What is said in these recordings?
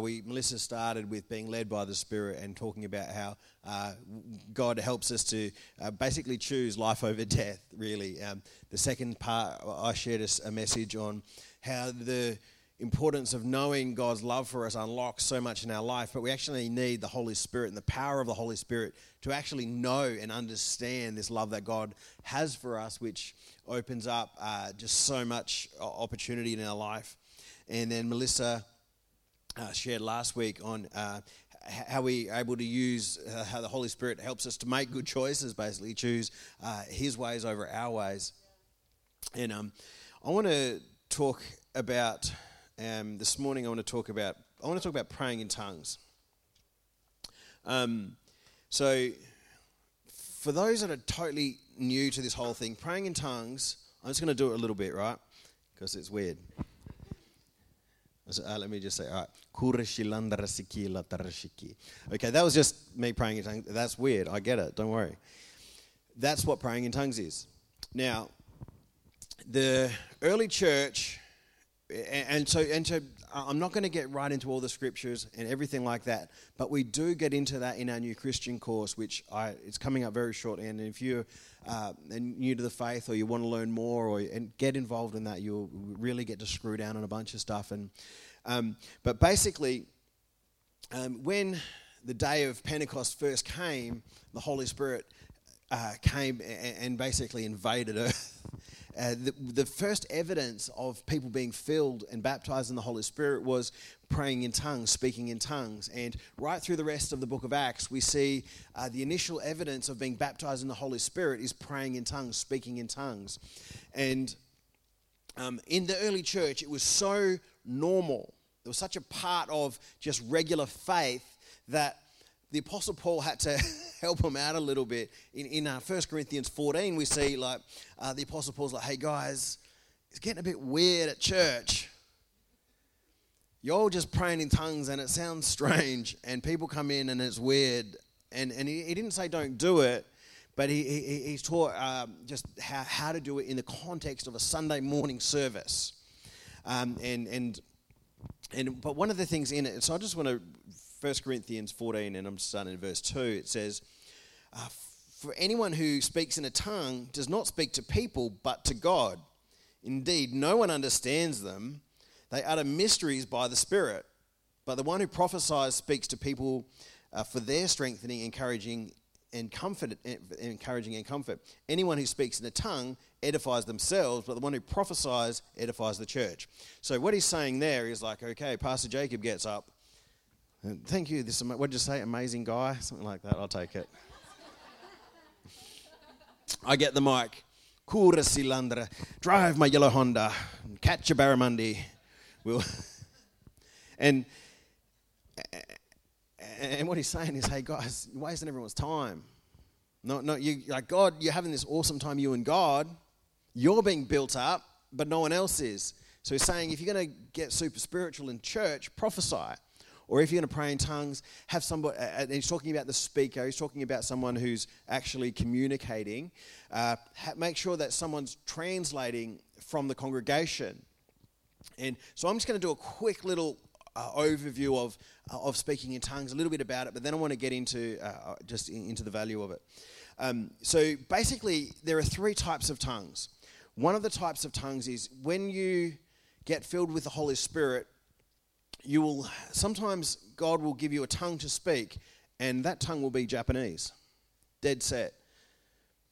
We Melissa started with being led by the Spirit and talking about how uh, God helps us to uh, basically choose life over death. Really, um, the second part I shared a, a message on how the importance of knowing God's love for us unlocks so much in our life, but we actually need the Holy Spirit and the power of the Holy Spirit to actually know and understand this love that God has for us, which opens up uh, just so much opportunity in our life. And then Melissa uh, shared last week on uh, how we are able to use uh, how the Holy Spirit helps us to make good choices, basically choose uh, His ways over our ways. And um, I want to talk about um, this morning. I want to talk about I want to talk about praying in tongues. Um, so, for those that are totally new to this whole thing, praying in tongues, I'm just going to do it a little bit, right? Because it's weird. Uh, let me just say, all right. Okay, that was just me praying in tongues. That's weird. I get it. Don't worry. That's what praying in tongues is. Now, the early church, and so, and so I'm not going to get right into all the scriptures and everything like that, but we do get into that in our new Christian course, which I, it's coming up very shortly. And if you're uh, new to the faith or you want to learn more or and get involved in that, you'll really get to screw down on a bunch of stuff. And um, but basically, um, when the day of Pentecost first came, the Holy Spirit uh, came and, and basically invaded Earth. Uh, the, the, first evidence of people being filled and baptized in the Holy Spirit was praying in tongues, speaking in tongues. And right through the rest of the book of Acts, we see uh, the initial evidence of being baptized in the Holy Spirit is praying in tongues, speaking in tongues. And um, in the early church, it was so normal. It was such a part of just regular faith that the Apostle Paul had to help them out a little bit. In, in uh, 1 Corinthians 14, we see like uh, the Apostle Paul's like, hey guys, it's getting a bit weird at church. You're all just praying in tongues and it sounds strange, and people come in and it's weird. And, and he, he didn't say don't do it, but he, he, he's taught um, just how, how to do it in the context of a Sunday morning service. Um, and, and, and, but one of the things in it, so I just want to 1 Corinthians 14, and I'm starting in verse 2, it says, uh, For anyone who speaks in a tongue does not speak to people, but to God. Indeed, no one understands them. They utter mysteries by the Spirit. But the one who prophesies speaks to people uh, for their strengthening, encouraging, and comfort, encouraging and comfort. Anyone who speaks in a tongue edifies themselves, but the one who prophesies edifies the church. So what he's saying there is like, okay, Pastor Jacob gets up Thank you. This what did you say? Amazing guy, something like that. I'll take it. I get the mic. Kura Silandra. Drive my yellow Honda. Catch a barramundi. We'll and and what he's saying is, hey guys, you're wasting everyone's time. No, no, you like God. You're having this awesome time, you and God. You're being built up, but no one else is. So he's saying, if you're going to get super spiritual in church, prophesy. Or if you're going to pray in tongues, have somebody, and he's talking about the speaker, he's talking about someone who's actually communicating. Uh, make sure that someone's translating from the congregation. And so I'm just going to do a quick little uh, overview of, uh, of speaking in tongues, a little bit about it, but then I want to get into uh, uh just in, into the value of it. Um, so basically, there are three types of tongues. One of the types of tongues is when you get filled with the Holy Spirit, you will sometimes God will give you a tongue to speak, and that tongue will be Japanese, dead set.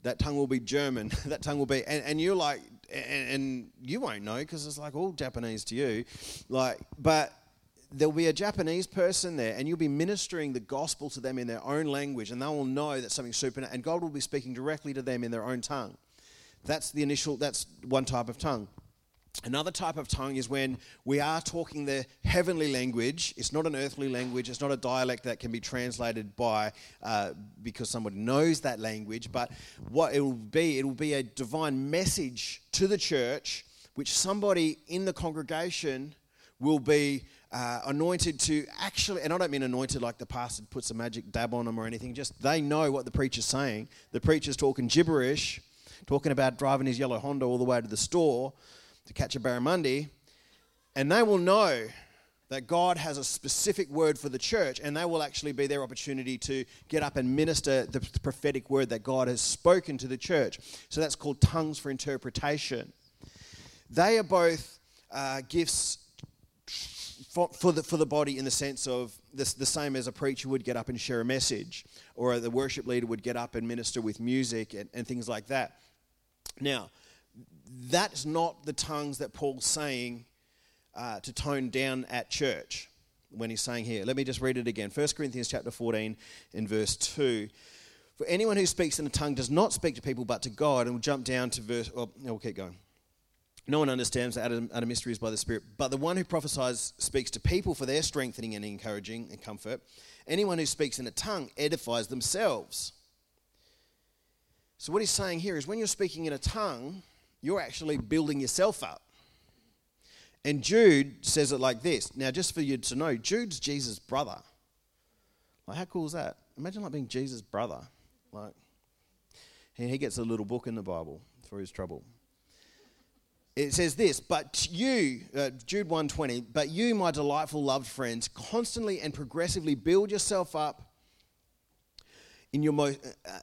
That tongue will be German. that tongue will be, and, and you're like, and, and you won't know because it's like all Japanese to you, like, but there'll be a Japanese person there, and you'll be ministering the gospel to them in their own language, and they will know that something supernatural, and God will be speaking directly to them in their own tongue. That's the initial. That's one type of tongue. Another type of tongue is when we are talking the heavenly language. It's not an earthly language. It's not a dialect that can be translated by uh, because somebody knows that language. But what it will be, it will be a divine message to the church, which somebody in the congregation will be uh, anointed to actually. And I don't mean anointed like the pastor puts a magic dab on them or anything. Just they know what the preacher's saying. The preacher's talking gibberish, talking about driving his yellow Honda all the way to the store to catch a barramundi, and they will know that God has a specific word for the church, and they will actually be their opportunity to get up and minister the prophetic word that God has spoken to the church. So that's called tongues for interpretation. They are both uh, gifts for, for, the, for the body in the sense of this, the same as a preacher would get up and share a message, or the worship leader would get up and minister with music and, and things like that. Now, that's not the tongues that Paul's saying uh, to tone down at church when he's saying here. Let me just read it again. 1 Corinthians chapter 14 in verse 2. For anyone who speaks in a tongue does not speak to people but to God. And we'll jump down to verse, well, we'll keep going. No one understands the utter mysteries by the Spirit, but the one who prophesies speaks to people for their strengthening and encouraging and comfort. Anyone who speaks in a tongue edifies themselves. So, what he's saying here is when you're speaking in a tongue, you're actually building yourself up. And Jude says it like this. Now, just for you to know, Jude's Jesus' brother. Like, how cool is that? Imagine like being Jesus' brother. Like, and he gets a little book in the Bible for his trouble. It says this, but you, uh, Jude 120, but you, my delightful loved friends, constantly and progressively build yourself up in your most, uh,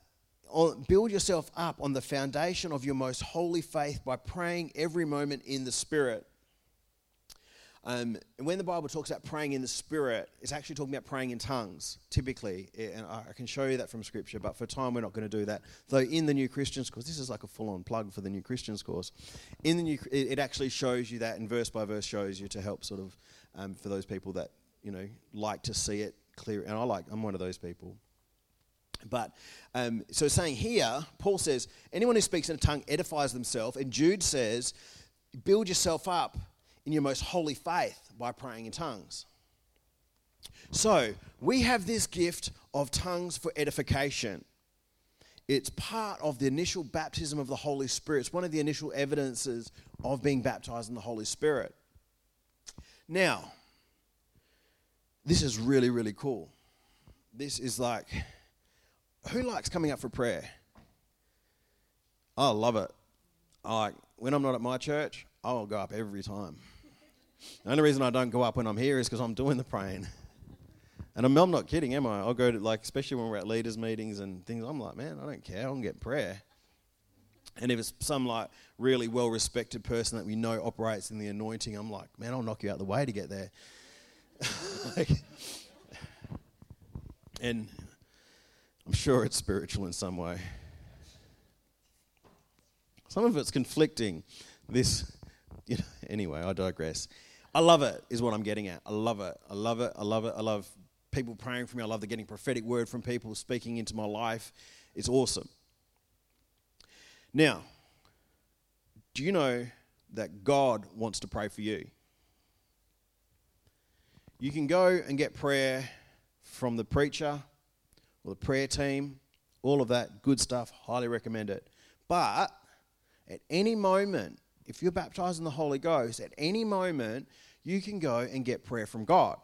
build yourself up on the foundation of your most holy faith by praying every moment in the Spirit. Um, and when the Bible talks about praying in the Spirit, it's actually talking about praying in tongues, typically. And I can show you that from Scripture, but for time, we're not going to do that. Though in the New Christians course, this is like a full on plug for the New Christians course. In the New, it actually shows you that, and verse by verse shows you to help sort of, um, for those people that, you know, like to see it clear. And I like, I'm one of those people. But um, so saying here, Paul says, anyone who speaks in a tongue edifies themselves. And Jude says, build yourself up in your most holy faith by praying in tongues. So we have this gift of tongues for edification. It's part of the initial baptism of the Holy Spirit. It's one of the initial evidences of being baptized in the Holy Spirit. Now, this is really, really cool. This is like who likes coming up for prayer? I love it. I when I'm not at my church, I'll go up every time. The only reason I don't go up when I'm here is because I'm doing the praying. And I'm, I'm, not kidding, am I? I'll go to, like, especially when we're at leaders' meetings and things, I'm like, man, I don't care. I can get prayer. And if it's some, like, really well respected person that we know operates in the anointing, I'm like, man, I'll knock you out the way to get there. like, and I'm sure it's spiritual in some way. Some of it's conflicting. This, you know, anyway, I digress. I love it, is what I'm getting at. I love it. I love it. I love it. I love people praying for me. I love the getting prophetic word from people speaking into my life. It's awesome. Now, do you know that God wants to pray for you? You can go and get prayer from the preacher, or the prayer team, all of that good stuff. Highly recommend it. But at any moment, if you're baptized in the Holy Ghost, at any moment, you can go and get prayer from God.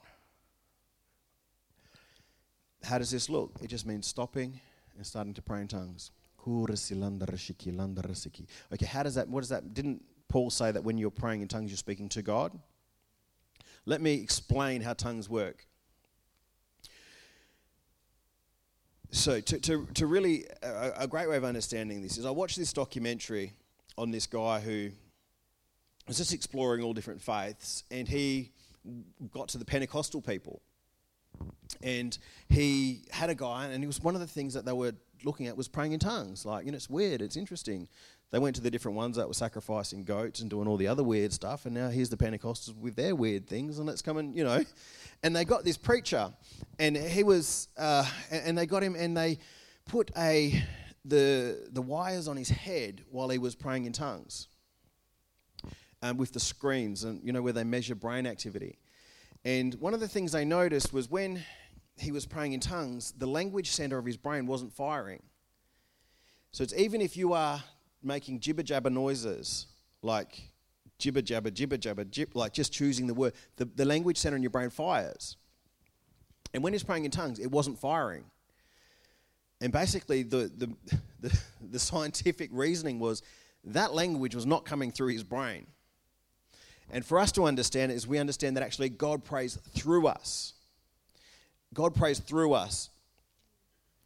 How does this look? It just means stopping and starting to pray in tongues. Okay, how does that, what does that, didn't Paul say that when you're praying in tongues, you're speaking to God? Let me explain how tongues work. So to, to, to really a, a, great way of understanding this is i watched this documentary on this guy who was just exploring all different faiths and he got to the pentecostal people. And he had a guy and he was one of the things that they were looking at was praying in tongues. Like you know it's weird. It's interesting. They went to the different ones that were sacrificing goats and doing all the other weird stuff and now here's the pentecostals with their weird things and it's coming you know. And they got this preacher, and he was, uh, and they got him, and they put a the the wires on his head while he was praying in tongues, um, with the screens, and you know where they measure brain activity. And one of the things they noticed was when he was praying in tongues, the language center of his brain wasn't firing. So it's even if you are making jibber jabber noises like jibber jabber, jibber jabber, jib, like just choosing the word. The, the language center in your brain fires. And when he's praying in tongues, it wasn't firing. And basically, the, the, the, the scientific reasoning was that language was not coming through his brain. And for us to understand is we understand that actually God prays through us. God prays through us.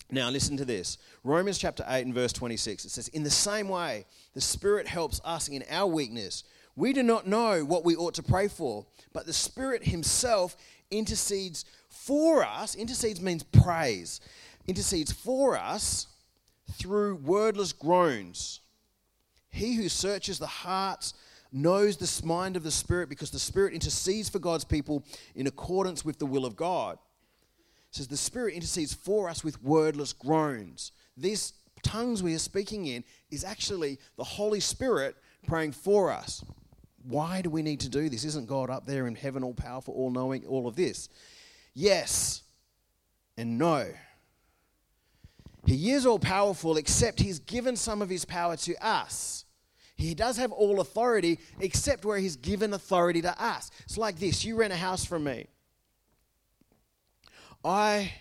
Now, listen to this Romans chapter 8 and verse 26. It says, In the same way, the Spirit helps us in our weakness. We do not know what we ought to pray for, but the Spirit Himself intercedes for us. Intercedes means prays. Intercedes for us through wordless groans. He who searches the hearts knows the mind of the Spirit because the Spirit intercedes for God's people in accordance with the will of God. Says the Spirit intercedes for us with wordless groans. These tongues we are speaking in is actually the Holy Spirit praying for us. Why do we need to do this? Isn't God up there in heaven, all powerful, all knowing, all of this? Yes and no. He is all powerful, except He's given some of His power to us. He does have all authority, except where He's given authority to us. It's like this you rent a house from me. I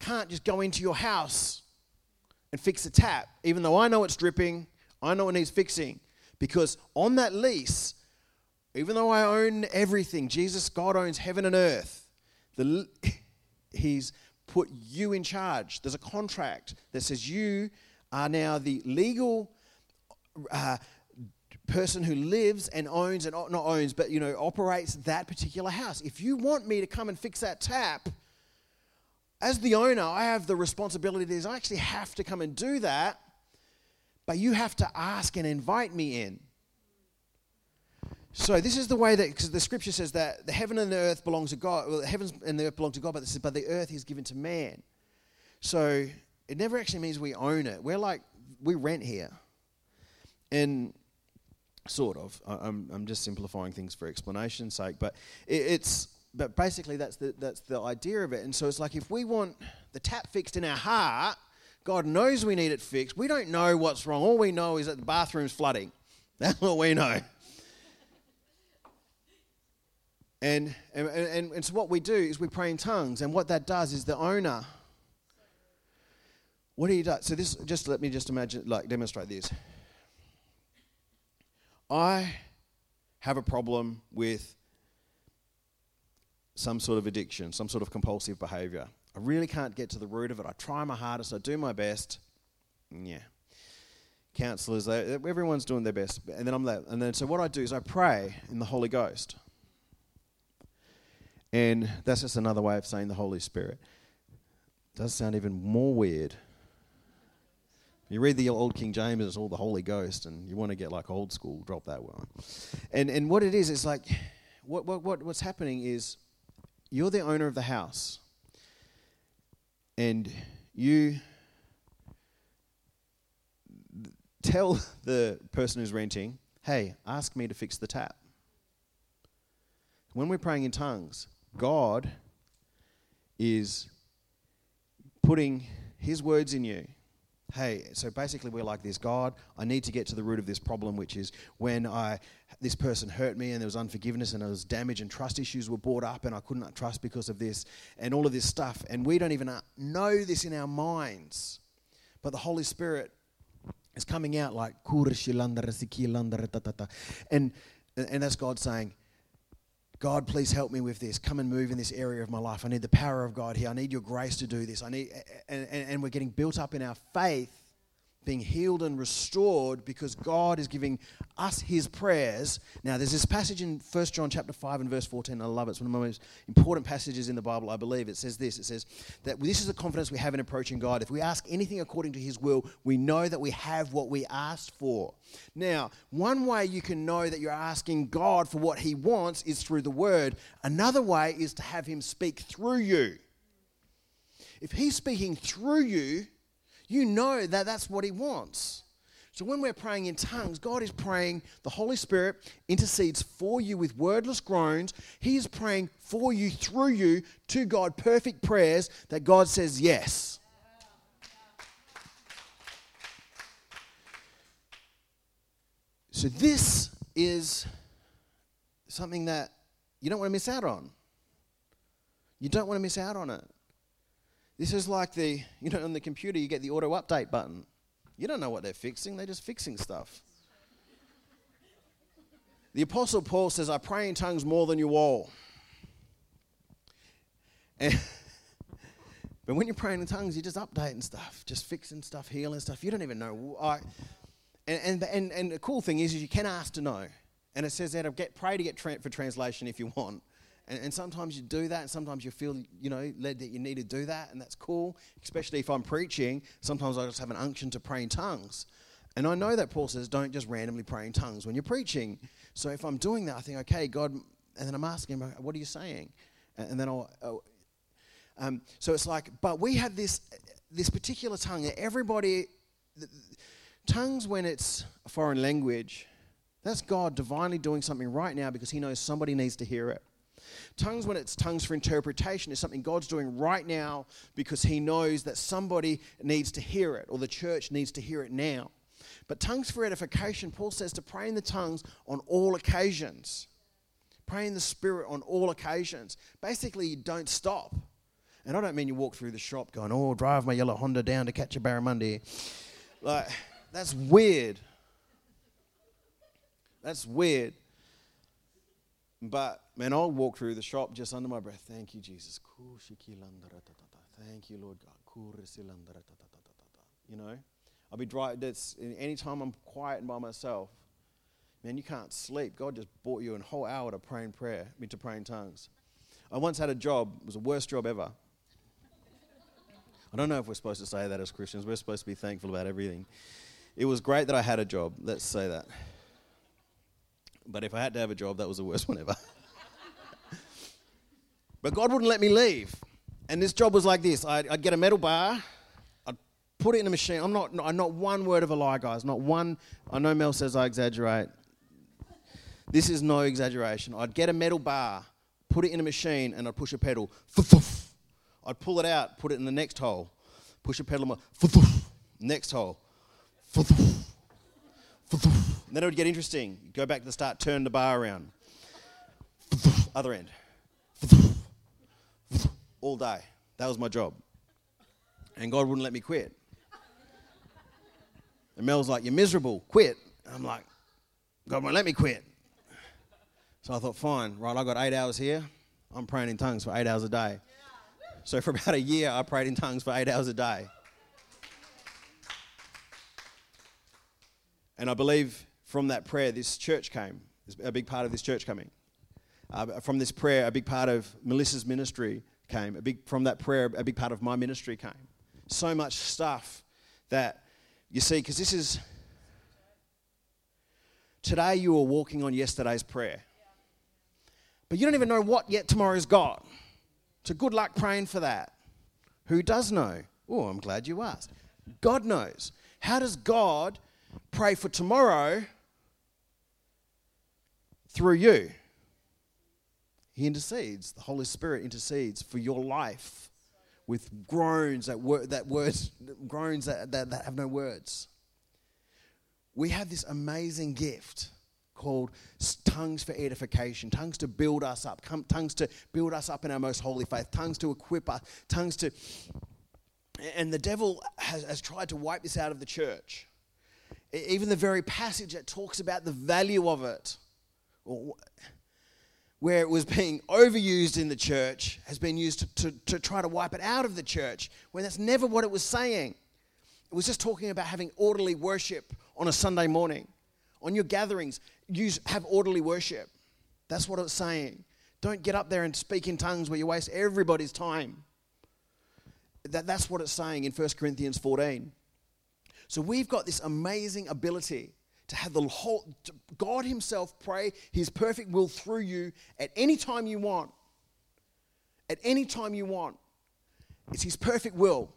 can't just go into your house and fix a tap, even though I know it's dripping, I know it needs fixing. Because on that lease, even though I own everything, Jesus, God owns heaven and earth, the, He's put you in charge. There's a contract that says you are now the legal uh, person who lives and owns and not owns, but you know operates that particular house. If you want me to come and fix that tap, as the owner, I have the responsibility. I actually have to come and do that, but you have to ask and invite me in. So this is the way that because the scripture says that the heaven and the earth belongs to God. Well, the heavens and the earth belong to God, but but the earth is given to man. So it never actually means we own it. We're like we rent here, and sort of. I'm I'm just simplifying things for explanation's sake, but it, it's but basically that's the that's the idea of it. And so it's like if we want the tap fixed in our heart, God knows we need it fixed. We don't know what's wrong. All we know is that the bathroom's flooding. That's what we know. And, and, and, and so what we do is we pray in tongues, and what that does is the owner. What do you do? So this, just let me just imagine, like demonstrate this. I have a problem with some sort of addiction, some sort of compulsive behavior. I really can't get to the root of it. I try my hardest, I do my best. Yeah. Counselors, everyone's doing their best. And then I'm there. And then so what I do is I pray in the Holy Ghost. And that's just another way of saying the Holy Spirit. It does sound even more weird. You read the old King James, it's all the Holy Ghost, and you want to get like old school, drop that one. And and what it is, is like, what, what, what what's happening is, you're the owner of the house, and you tell the person who's renting, hey, ask me to fix the tap. When we're praying in tongues, God is putting His words in you. Hey, so basically we're like this God, I need to get to the root of this problem, which is when I this person hurt me and there was unforgiveness and there was damage and trust issues were brought up and I couldn't trust because of this and all of this stuff. And we don't even uh, know this in our minds. But the Holy Spirit is coming out like and and that's God saying, God, please help me with this. Come and move in this area of my life. I need the power of God here. I need your grace to do this. I need, and, and, and we're getting built up in our faith being healed and restored because God is giving us his prayers. Now, there's this passage in 1 John chapter 5 and verse 14. I love it. It's one of the most important passages in the Bible, I believe. It says this. It says that this is the confidence we have in approaching God. If we ask anything according to his will, we know that we have what we asked for. Now, one way you can know that you're asking God for what he wants is through the word. Another way is to have him speak through you. If he's speaking through you, you know that that's what He wants. So when we're praying in tongues, God is praying, the Holy Spirit intercedes for you with wordless groans. He is praying for you, through you, to God, perfect prayers that God says yes. So this is something that you don't want to miss out on. You don't want to miss out on it. This is like the, you know, on the computer you get the auto update button. You don't know what they're fixing, they're just fixing stuff. The Apostle Paul says, I pray in tongues more than you all. And but when you're praying in tongues, you're just updating stuff, just fixing stuff, healing stuff. You don't even know. I, and, and, and, and the cool thing is, is you can ask to know. And it says that get pray to get tra- for translation if you want. And, and, sometimes you do that, and sometimes you feel, you know, led that you need to do that, and that's cool. Especially if I'm preaching, sometimes I just have an unction to pray in tongues. And I know that Paul says, don't just randomly pray in tongues when you're preaching. So if I'm doing that, I think, okay, God, and then I'm asking him, what are you saying? And, and then I'll, I'll um, so it's like, but we have this this particular tongue that everybody, the, tongues when it's a foreign language, that's God divinely doing something right now because He knows somebody needs to hear it. Tongues, when it's tongues for interpretation, is something God's doing right now because He knows that somebody needs to hear it or the church needs to hear it now. But tongues for edification, Paul says to pray in the tongues on all occasions. Pray in the Spirit on all occasions. Basically, you don't stop. And I don't mean you walk through the shop going, oh, drive my yellow Honda down to catch a barramundi. Like, that's weird. That's weird. But, man, I'll walk through the shop just under my breath. Thank you, Jesus. Thank you, Lord God. You know? I'll be dry. That's anytime I'm quiet and by myself, man, you can't sleep. God just bought you a whole hour to pray in prayer, I mean, to pray in tongues. I once had a job, it was the worst job ever. I don't know if we're supposed to say that as Christians. We're supposed to be thankful about everything. It was great that I had a job. Let's say that. But if I had to have a job, that was the worst one ever. but God wouldn't let me leave. And this job was like this I'd, I'd, get a metal bar, I'd put it in a machine. I'm not, I'm not one word of a lie, guys. Not one. I know Mel says I exaggerate. This is no exaggeration. I'd get a metal bar, put it in a machine, and I'd push a pedal. I'd pull it out, put it in the next hole, push a pedal, next hole. And then it would get interesting. Go back to the start, turn the bar around. Other end. All day. That was my job. And God wouldn't let me quit. And Mel's like, You're miserable, quit. And I'm like, God won't let me quit. So I thought, Fine, right, I got eight hours here. I'm praying in tongues for eight hours a day. So for about a year, I prayed in tongues for eight hours a day. And I believe from that prayer, this church came. A big part of this church coming. Uh, from this prayer, a big part of Melissa's ministry came. A big from that prayer, a big part of my ministry came. So much stuff that you see, because this is today you are walking on yesterday's prayer, but you don't even know what yet tomorrow's got. So good luck praying for that. Who does know? Oh, I'm glad you asked. God knows. How does God pray for tomorrow through you? He intercedes. The Holy Spirit intercedes for your life with groans that, wor- that words groans that, that, that have no words. We have this amazing gift called tongues for edification, tongues to build us up, tongues to build us up in our most holy faith, tongues to equip us, tongues to. And the devil has, has tried to wipe this out of the church. Even the very passage that talks about the value of it, where it was being overused in the church, has been used to, to, to try to wipe it out of the church, when that's never what it was saying. It was just talking about having orderly worship on a Sunday morning on your gatherings, use, have orderly worship. That's what it's saying. Don't get up there and speak in tongues where you waste everybody's time. That, that's what it's saying in 1 Corinthians 14. So we've got this amazing ability to have the whole, God Himself pray His perfect will through you at any time you want. At any time you want. It's His perfect will.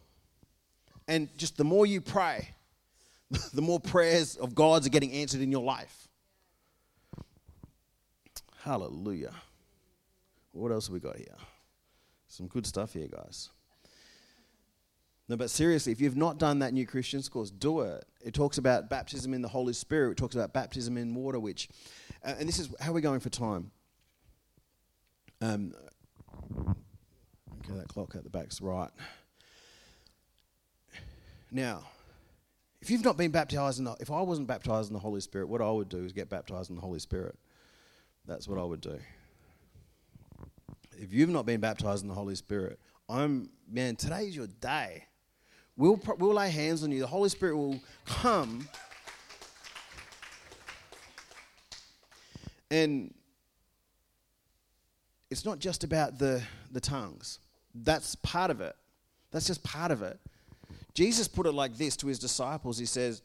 And just the more you pray, the more prayers of God's are getting answered in your life. Hallelujah. What else have we got here? Some good stuff here, guys. No, but seriously, if you've not done that New Christians course, do it. It talks about baptism in the Holy Spirit. It talks about baptism in water, which, uh, and this is how we're going for time. Um, okay, that clock at the back's right. Now, if you've not been baptized in the, if I wasn't baptized in the Holy Spirit, what I would do is get baptized in the Holy Spirit. That's what I would do. If you've not been baptized in the Holy Spirit, I'm, man, today's your day. We'll, we'll lay hands on you. The Holy Spirit will come. And it's not just about the, the tongues, that's part of it. That's just part of it. Jesus put it like this to his disciples. He says,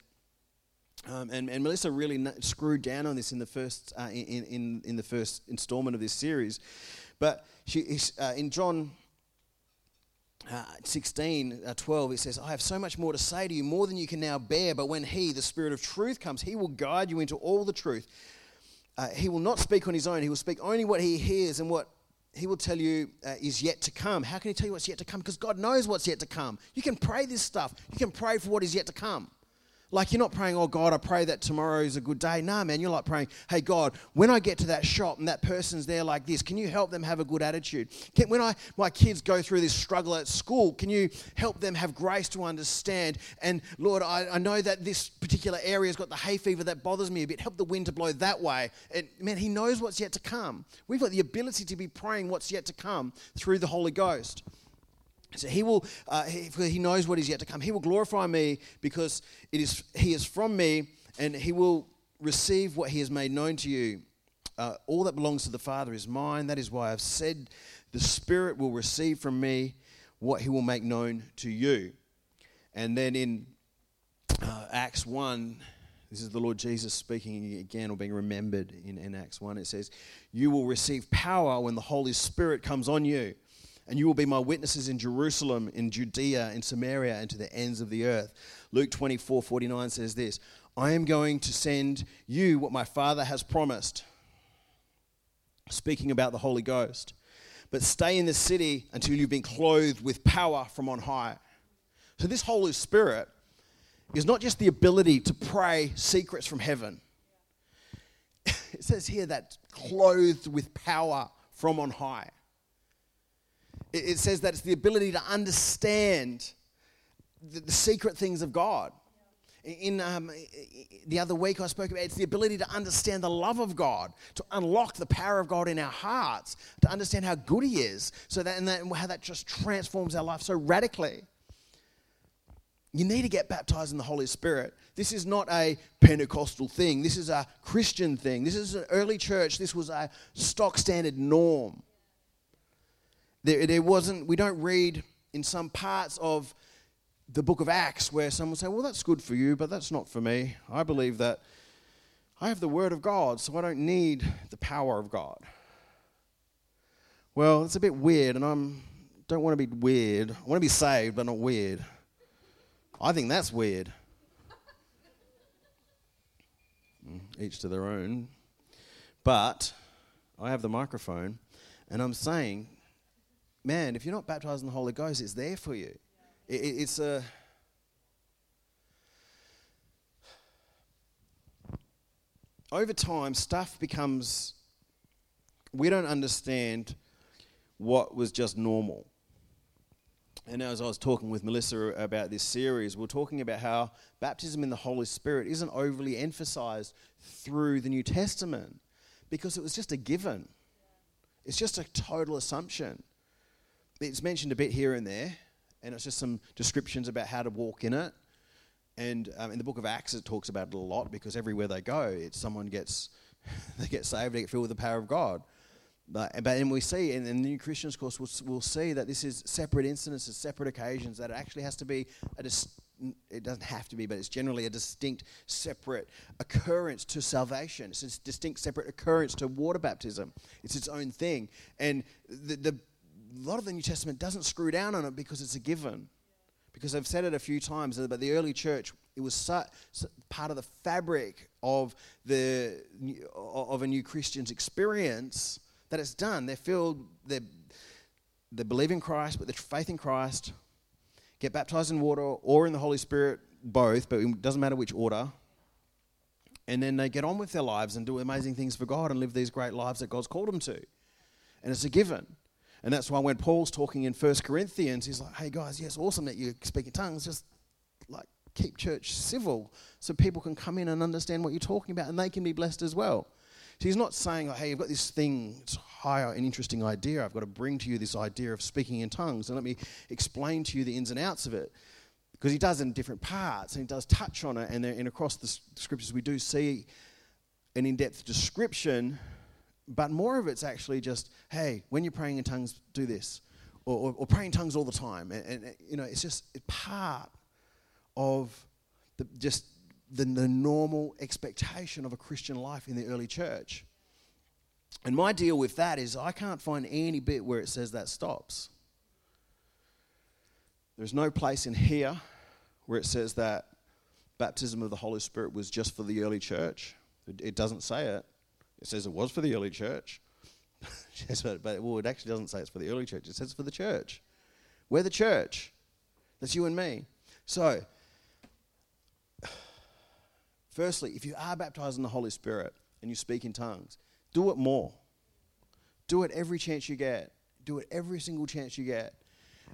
um, and, and, Melissa really screwed down on this in the first uh, in, in, in the first installment of this series, but she uh, in John uh, 16, uh, 12, it says, I have so much more to say to you, more than you can now bear. But when He, the Spirit of truth, comes, He will guide you into all the truth. Uh, he will not speak on His own, He will speak only what He hears and what He will tell you uh, is yet to come. How can He tell you what's yet to come? Because God knows what's yet to come. You can pray this stuff, you can pray for what is yet to come. Like you're not praying, oh God, I pray that tomorrow is a good day. Nah, man, you're like praying, hey God, when I get to that shop and that person's there like this, can you help them have a good attitude? Can, when I my kids go through this struggle at school, can you help them have grace to understand? And Lord, I, I know that this particular area's got the hay fever that bothers me a bit. Help the wind to blow that way. And man, He knows what's yet to come. We've got the ability to be praying what's yet to come through the Holy Ghost. So he will, uh, he, he knows what is yet to come. He will glorify me because it is he is from me, and he will receive what he has made known to you. Uh, all that belongs to the Father is mine. That is why I've said, the Spirit will receive from me what he will make known to you. And then in uh, Acts one, this is the Lord Jesus speaking again or being remembered in, in Acts one. It says, "You will receive power when the Holy Spirit comes on you." And you will be my witnesses in Jerusalem, in Judea, in Samaria, and to the ends of the earth. Luke 24 49 says this I am going to send you what my Father has promised. Speaking about the Holy Ghost. But stay in the city until you've been clothed with power from on high. So, this Holy Spirit is not just the ability to pray secrets from heaven. It says here that clothed with power from on high it says that it's the ability to understand the, the secret things of God. In um, the other week, I spoke about it's the ability to understand the love of God, to unlock the power of God in our hearts, to understand how good He is, so that and, that, and how that just transforms our life so radically. You need to get baptized in the Holy Spirit. This is not a Pentecostal thing. This is a Christian thing. This is an early church. This was a stock standard norm. There, there wasn't, we don't read in some parts of the book of Acts where someone say, Well, that's good for you, but that's not for me. I believe that I have the Word of God, so I don't need the power of God. Well, it's a bit weird, and I don't want to be weird. I want to be saved, but not weird. I think that's weird. Mm, each to their own. But I have the microphone, and I'm saying man, if you're not baptized in the Holy Ghost, it's there for you. It, it, it's a. Over time, stuff becomes. We don't understand what was just normal. And as I was talking with Melissa about this series, we we're talking about how baptism in the Holy Spirit isn't overly emphasized through the New Testament because it was just a given. It's just a total assumption it's mentioned a bit here and there, and it's just some descriptions about how to walk in it. And um, in the book of Acts, it talks about it a lot because everywhere they go, it's someone gets they get saved, they get filled with the power of God. But, but and we see in, in the New Christians of course, we'll, we'll see that this is separate incidences, separate occasions. That it actually has to be a dis- it doesn't have to be, but it's generally a distinct, separate occurrence to salvation. It's a distinct, separate occurrence to water baptism. It's its own thing. And the, the a lot of the New Testament doesn't screw down on it because it's a given. Because I've said it a few times, but the early church, it was part of the fabric of, the, of a new Christian's experience that it's done. They're filled, they they believe in Christ, but the faith in Christ, get baptized in water or in the Holy Spirit, both, but it doesn't matter which order. And then they get on with their lives and do amazing things for God and live these great lives that God's called them to. And it's a given. And that's why when Paul's talking in First Corinthians, he's like, hey guys, yes, awesome that you speak in tongues, just like keep church civil so people can come in and understand what you're talking about and they can be blessed as well. So he's not saying, oh, hey, I've got this thing, it's higher and interesting idea. I've got to bring to you this idea of speaking in tongues and let me explain to you the ins and outs of it. Because he does in different parts and he does touch on it. And, and across the scriptures, we do see an in depth description, but more of it's actually just, hey, when you're praying in tongues, do this. Or, or, or praying in tongues all the time. And, and, you know, it's just part of the, just the, the normal expectation of a Christian life in the early church. And my deal with that is I can't find any bit where it says that stops. There's no place in here where it says that baptism of the Holy Spirit was just for the early church. It, it doesn't say it. It says it was for the early church. but, well, it actually doesn't say it's for the early church. It says for the church. We're the church. That's you and me. So, Firstly, if you are baptized in the Holy Spirit and you speak in tongues, do it more. Do it every chance you get. Do it every single chance you get.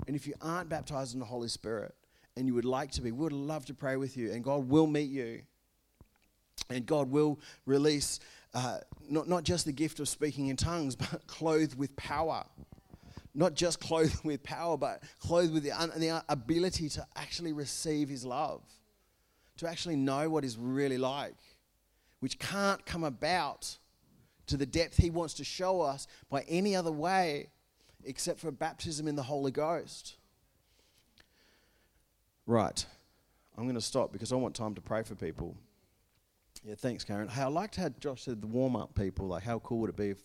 And if you aren't baptized in the Holy Spirit and you would like to be, we would love to pray with you, and God will meet you. And God will release uh, not, not just the gift of speaking in tongues, but clothed with power. Not just clothed with power, but clothed with the, the ability to actually receive His love to actually know what is really like, which can't come about to the depth He wants to show us by any other way except for baptism in the Holy Ghost. Right. I'm going to stop because I want time to pray for people. Yeah, thanks, Karen. Hey, I liked how Josh said the warm up people. Like, how cool would it be if,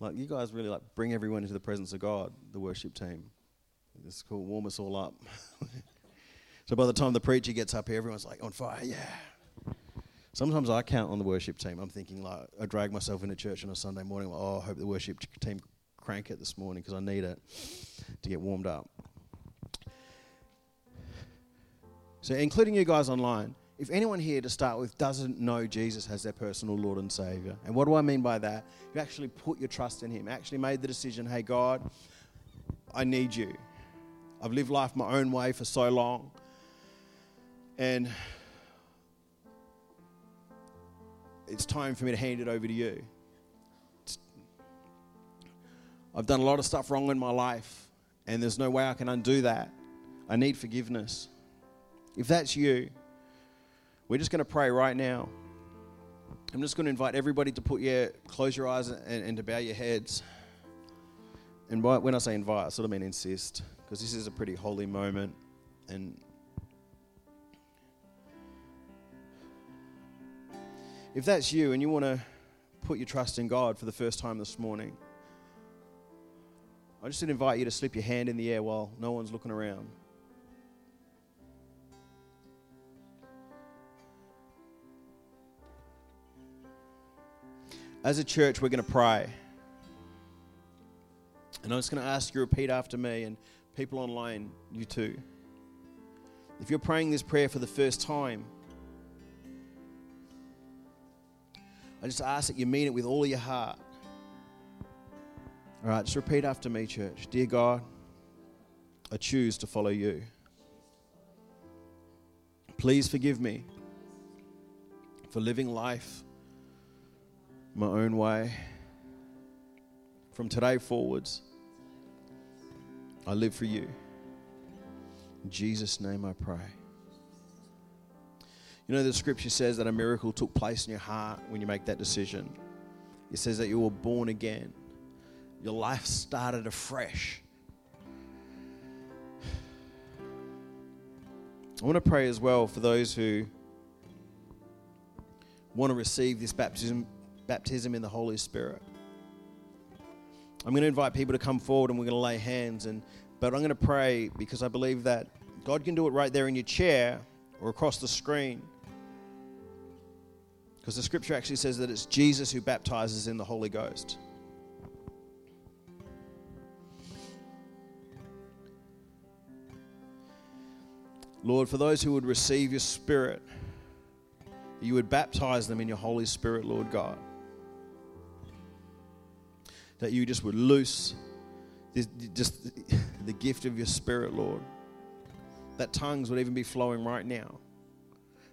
like, you guys really like bring everyone into the presence of God, the worship team. Is cool. Warm us all up. So by the time the preacher gets up here, everyone's like on fire. Yeah. Sometimes I count on the worship team. I'm thinking like I drag myself into church on a Sunday morning. Like, oh, I hope the worship team crank it this morning because I need it to get warmed up. So, including you guys online, if anyone here to start with doesn't know Jesus as their personal Lord and Savior, and what do I mean by that? You actually put your trust in Him, actually made the decision, hey, God, I need you. I've lived life my own way for so long. And it's time for me to hand it over to you. I've done a lot of stuff wrong in my life, and there's no way I can undo that. I need forgiveness. If that's you, we're just going to pray right now. I'm just going to invite everybody to put your close your eyes and, and to bow your heads. And by, when I say invite, I sort of mean insist, because this is a pretty holy moment, and If that's you and you want to put your trust in God for the first time this morning, I just invite you to slip your hand in the air while no one's looking around. As a church, we're going to pray. And I'm just going to ask you to repeat after me, and people online, you too. If you're praying this prayer for the first time, I just ask that you mean it with all your heart. All right, just repeat after me, church. Dear God, I choose to follow you. Please forgive me for living life my own way. From today forwards, I live for you. In Jesus' name I pray. You know, the scripture says that a miracle took place in your heart when you make that decision. It says that you were born again, your life started afresh. I want to pray as well for those who want to receive this baptism, baptism in the Holy Spirit. I'm going to invite people to come forward and we're going to lay hands and but I'm going to pray because I believe that God can do it right there in your chair or across the screen. Because the scripture actually says that it's Jesus who baptizes in the Holy Ghost. Lord, for those who would receive your Spirit, you would baptize them in your Holy Spirit, Lord God. That you just would loose this, just the gift of your Spirit, Lord. That tongues would even be flowing right now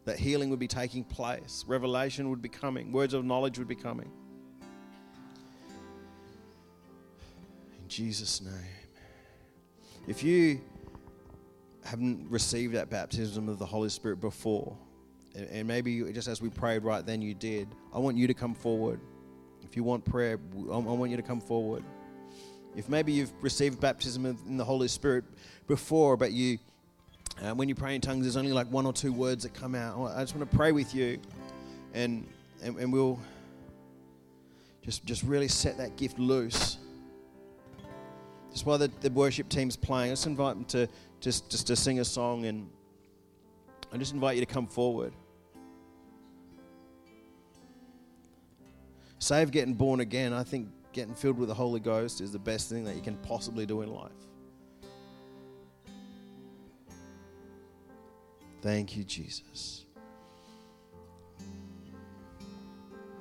that healing would be taking place, revelation would be coming, words of knowledge would be coming. In Jesus' name. If you haven't received that baptism of the Holy Spirit before, and maybe just as we prayed right then you did, I want you to come forward. If you want prayer, I want you to come forward. If maybe you've received baptism in the Holy Spirit before, but you, uh, when you pray in tongues, there's only like one or two words that come out. I just want to pray with you, and and, and we'll just just really set that gift loose. Just while the, the worship team's playing, just invite them to just just to sing a song, and I just invite you to come forward. Save getting born again. I think getting filled with the Holy Ghost is the best thing that you can possibly do in life. Thank you, Jesus.